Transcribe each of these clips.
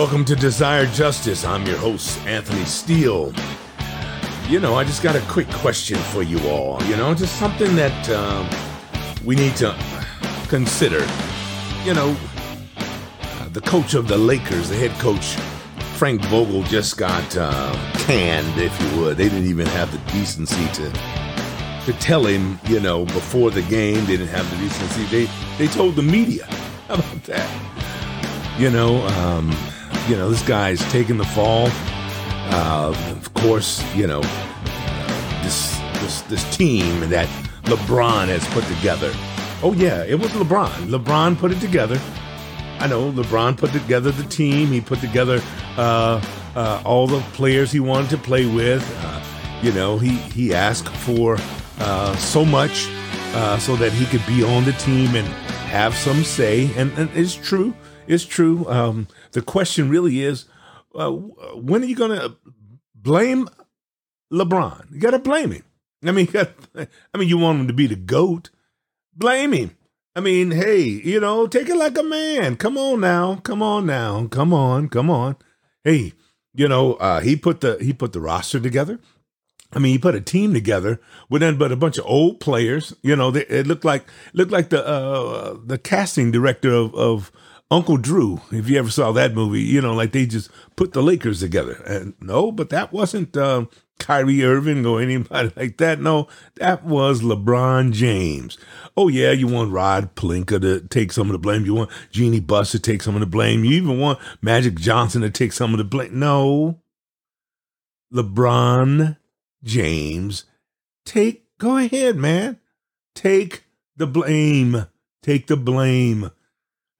Welcome to Desire Justice. I'm your host, Anthony Steele. You know, I just got a quick question for you all. You know, just something that um, we need to consider. You know, the coach of the Lakers, the head coach, Frank Vogel, just got uh, canned, if you would. They didn't even have the decency to to tell him, you know, before the game. They didn't have the decency. They they told the media. How about that? You know, um, you know, this guy's taking the fall. Uh, of course, you know, this this this team that LeBron has put together. Oh yeah, it was LeBron. LeBron put it together. I know LeBron put together the team. He put together uh, uh, all the players he wanted to play with. Uh, you know, he he asked for uh, so much uh, so that he could be on the team and have some say. And, and it's true. It's true. Um, the question really is, uh, when are you going to blame LeBron? You got to blame him. I mean, gotta, I mean, you want him to be the goat. Blame him. I mean, hey, you know, take it like a man. Come on now, come on now, come on, come on. Hey, you know, uh, he put the he put the roster together. I mean, he put a team together with but a bunch of old players. You know, they, it looked like looked like the uh, the casting director of, of Uncle Drew. If you ever saw that movie, you know, like they just put the Lakers together. And no, but that wasn't uh, Kyrie Irving or anybody like that. No, that was LeBron James. Oh yeah, you want Rob Pelinka to take some of the blame. You want Jeanie Buss to take some of the blame. You even want Magic Johnson to take some of the blame. No, LeBron James, take go ahead, man. Take the blame. Take the blame.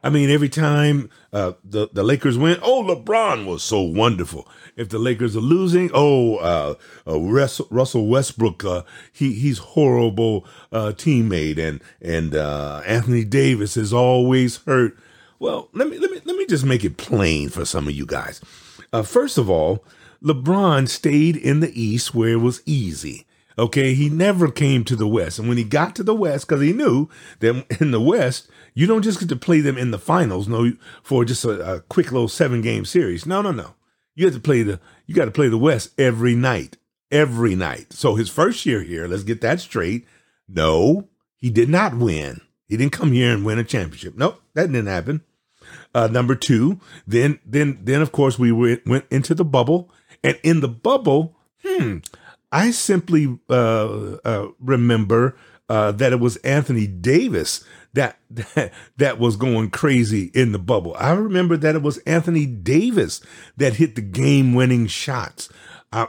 I mean, every time uh, the the Lakers win, oh, LeBron was so wonderful. If the Lakers are losing, oh, uh, uh, Russell Westbrook, uh, he he's horrible uh, teammate, and and uh, Anthony Davis is always hurt. Well, let me let me let me just make it plain for some of you guys. first of all, LeBron stayed in the East where it was easy. Okay, he never came to the West. And when he got to the West, because he knew that in the West, you don't just get to play them in the finals, no, for just a, a quick little seven game series. No, no, no. You have to play the you got to play the West every night. Every night. So his first year here, let's get that straight. No, he did not win. He didn't come here and win a championship. Nope, that didn't happen. Uh, number two, then then then of course we went, went into the bubble, and in the bubble, hmm, I simply uh, uh, remember uh, that it was Anthony Davis that, that that was going crazy in the bubble. I remember that it was Anthony Davis that hit the game-winning shots. Uh,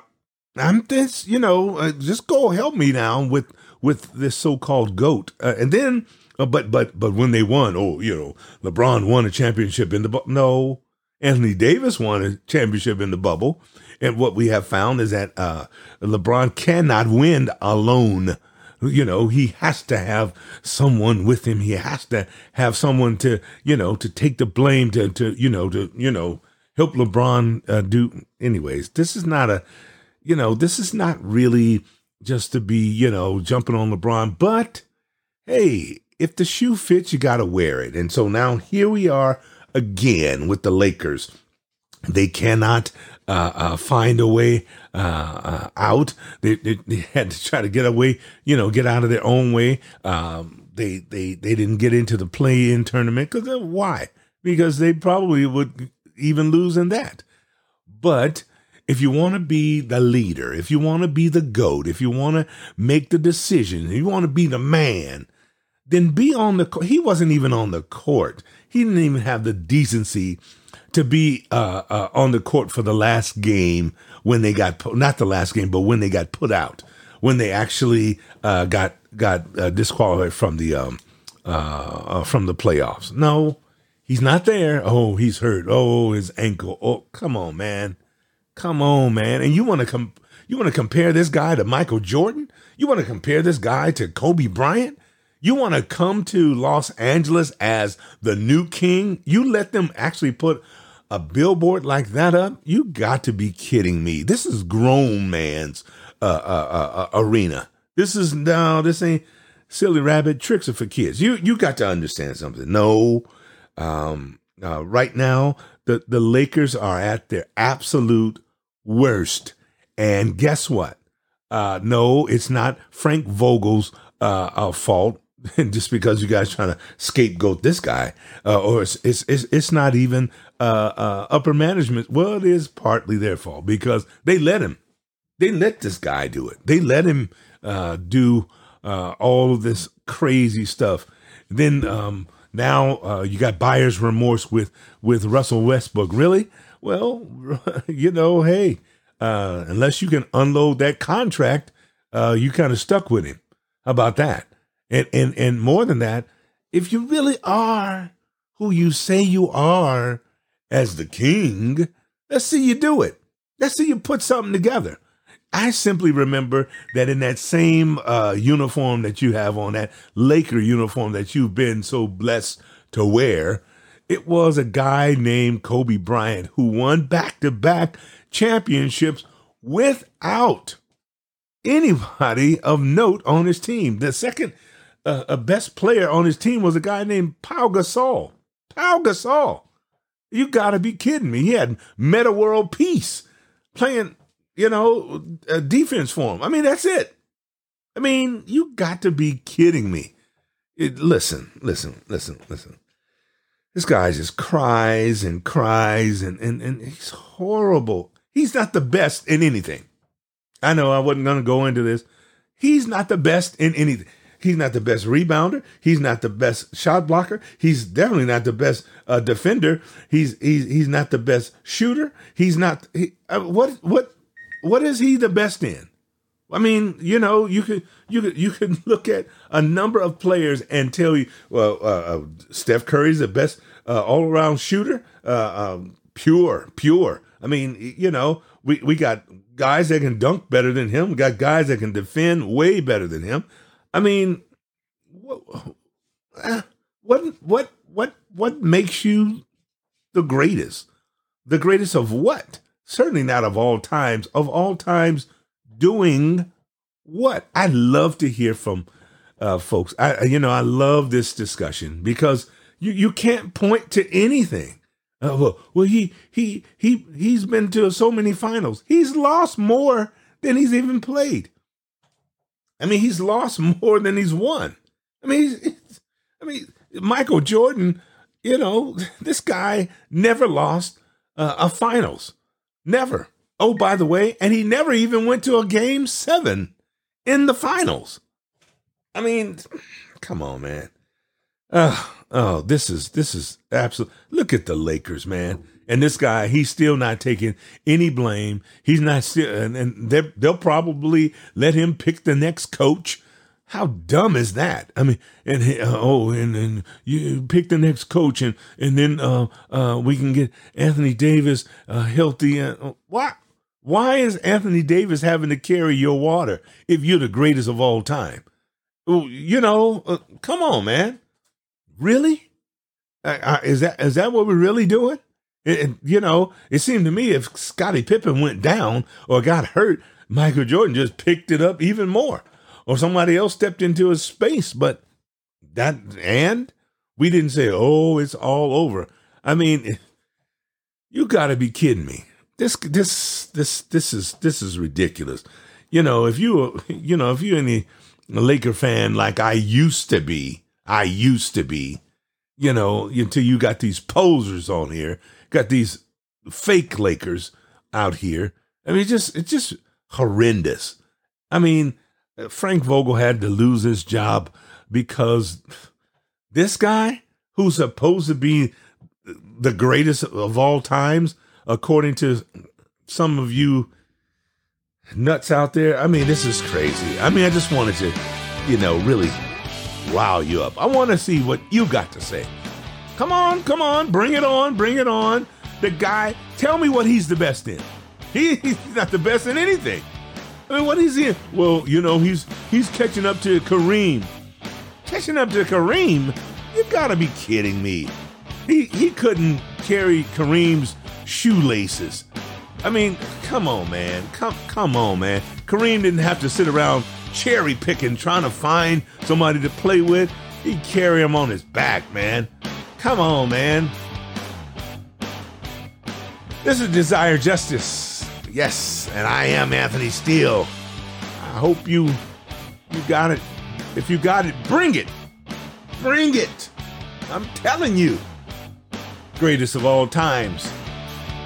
I'm this, you know, uh, just go help me now with with this so-called goat, uh, and then. but but but when they won, oh, you know, LeBron won a championship in the bubble. No, Anthony Davis won a championship in the bubble. And what we have found is that uh, LeBron cannot win alone. You know, he has to have someone with him. He has to have someone to, you know, to take the blame to, to you know, to, you know, help LeBron uh, do. Anyways, this is not a, you know, this is not really just to be, you know, jumping on LeBron. But hey, if the shoe fits, you got to wear it. And so now here we are again with the Lakers. They cannot uh, uh, find a way uh, uh, out. They, they, they, had to try to get away, you know, get out of their own way. Um, they they they didn't get into the play-in tournament because why? Because they probably would even lose in that. But if you want to be the leader, if you want to be the goat, if you want to make the decision, if you want to be the man, then be on the. He wasn't even on the court. He didn't even have the decency to be uh, uh, on the court for the last game when they got put, not the last game, but when they got put out, when they actually uh, got got uh, disqualified from the um, uh, uh, from the playoffs. No, he's not there. Oh, he's hurt. Oh, his ankle. Oh, come on, man, come on, man. And you want to come? You want to compare this guy to Michael Jordan? You want to compare this guy to Kobe Bryant? You want to come to Los Angeles as the new king? You let them actually put a billboard like that up? You got to be kidding me. This is grown man's uh, uh, uh, uh, arena. This is no, this ain't silly rabbit tricks are for kids. You you got to understand something. No, um, Uh, right now, the, the Lakers are at their absolute worst. And guess what? Uh, no, it's not Frank Vogel's fault. just because you guys trying to scapegoat this guy, uh, or it's, it's it's it's not even uh, uh, upper management. Well, it is partly their fault because they let him. They let this guy do it. They let him uh, do uh, all of this crazy stuff. Then um, now uh, you got buyer's remorse with with Russell Westbrook. Really? Well, you know, hey, unless you can unload that contract, you kind of stuck with him. How about that? And and and more than that, if you really are who you say you are as the king, let's see you do it. Let's see you put something together. I simply remember that in that same uh, uniform that you have on, that Laker uniform that you've been so blessed to wear, it was a guy named Kobe Bryant who won back to back championships without anybody of note on his team. The second uh, best player on his team was a guy named Pau Gasol. Pau Gasol. You got to be kidding me. He had Metta World Peace playing you know, a defense for him. I mean, that's it. I mean, you got to be kidding me. It, listen, listen, listen, listen. This guy just cries and cries and, and, and he's horrible. He's not the best in anything. I know I wasn't going to go into this. He's not the best in anything. He's not the best rebounder. He's not the best shot blocker. He's definitely not the best uh, defender. He's he's he's not the best shooter. He's not he, uh, what what what is he the best in? I mean, you know, you could you could you could look at a number of players and tell you, well, uh, uh, Steph Curry's the best uh, all around shooter, uh, um, pure, pure. I mean, you know, we we got guys that can dunk better than him. We got guys that can defend way better than him. I mean, what uh, what what what what makes you the greatest? The greatest of what? certainly not of all times, of all times doing what? I love to hear from uh, folks. I, you know, I love this discussion because you, you can't point to anything. Uh, well, well, he he he he's been to so many finals. He's lost more than he's even played. I mean, he's lost more than he's won. I mean, I mean, Michael Jordan. You know, this guy never lost uh, a finals. Never. Oh, by the way, and he never even went to a game seven in the finals. I mean, come on, man. Uh, oh, this is this is absolute. Look at the Lakers, man. And this guy, he's still not taking any blame. He's not still, and, and they'll probably let him pick the next coach how dumb is that? I mean, and uh, oh, and and you pick the next coach, and and then uh, uh, we can get Anthony Davis uh, healthy. And uh, why? Why is Anthony Davis having to carry your water if you're the greatest of all time? You know, uh, come on, man. Really? is that is that what we're really doing? It, you know, it seemed to me if Scottie Pippen went down or got hurt, Michael Jordan just picked it up even more or somebody else stepped into his space. But that, and we didn't say, oh, it's all over. I mean, you got to be kidding me. This, this, this, this is, this is ridiculous. You know, if you, you know, if you're any Laker fan like I used to be, I used to be, you know, until you got these posers on here, got these fake Lakers out here. I mean, just, it's just horrendous. I mean, uh, Frank Vogel had to lose his job because this guy, who's supposed to be the greatest of all times, according to some of you nuts out there, I mean, this is crazy. I mean, I just wanted to, you know, really wow you up. I want to see what you got to say. Come on, come on, bring it on, bring it on. The guy, tell me what he's the best in. He, he's not the best in anything. I mean, what is he? Well, you know, he's he's catching up to Kareem. Catching up to Kareem? You gotta be kidding me. He he couldn't carry Kareem's shoelaces. I mean, come on, man. Come come on, man. Kareem didn't have to sit around cherry picking trying to find somebody to play with. He'd carry him on his back, man. Come on, man. This is Desire Justice. Yes, and I am Anthony Steele. I hope you you got it. If you got it, bring it. Bring it. I'm telling you. Greatest of all times.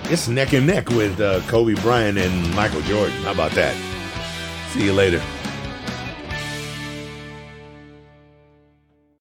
It's neck and neck with uh, Kobe Bryant and Michael Jordan. How about that? See you later.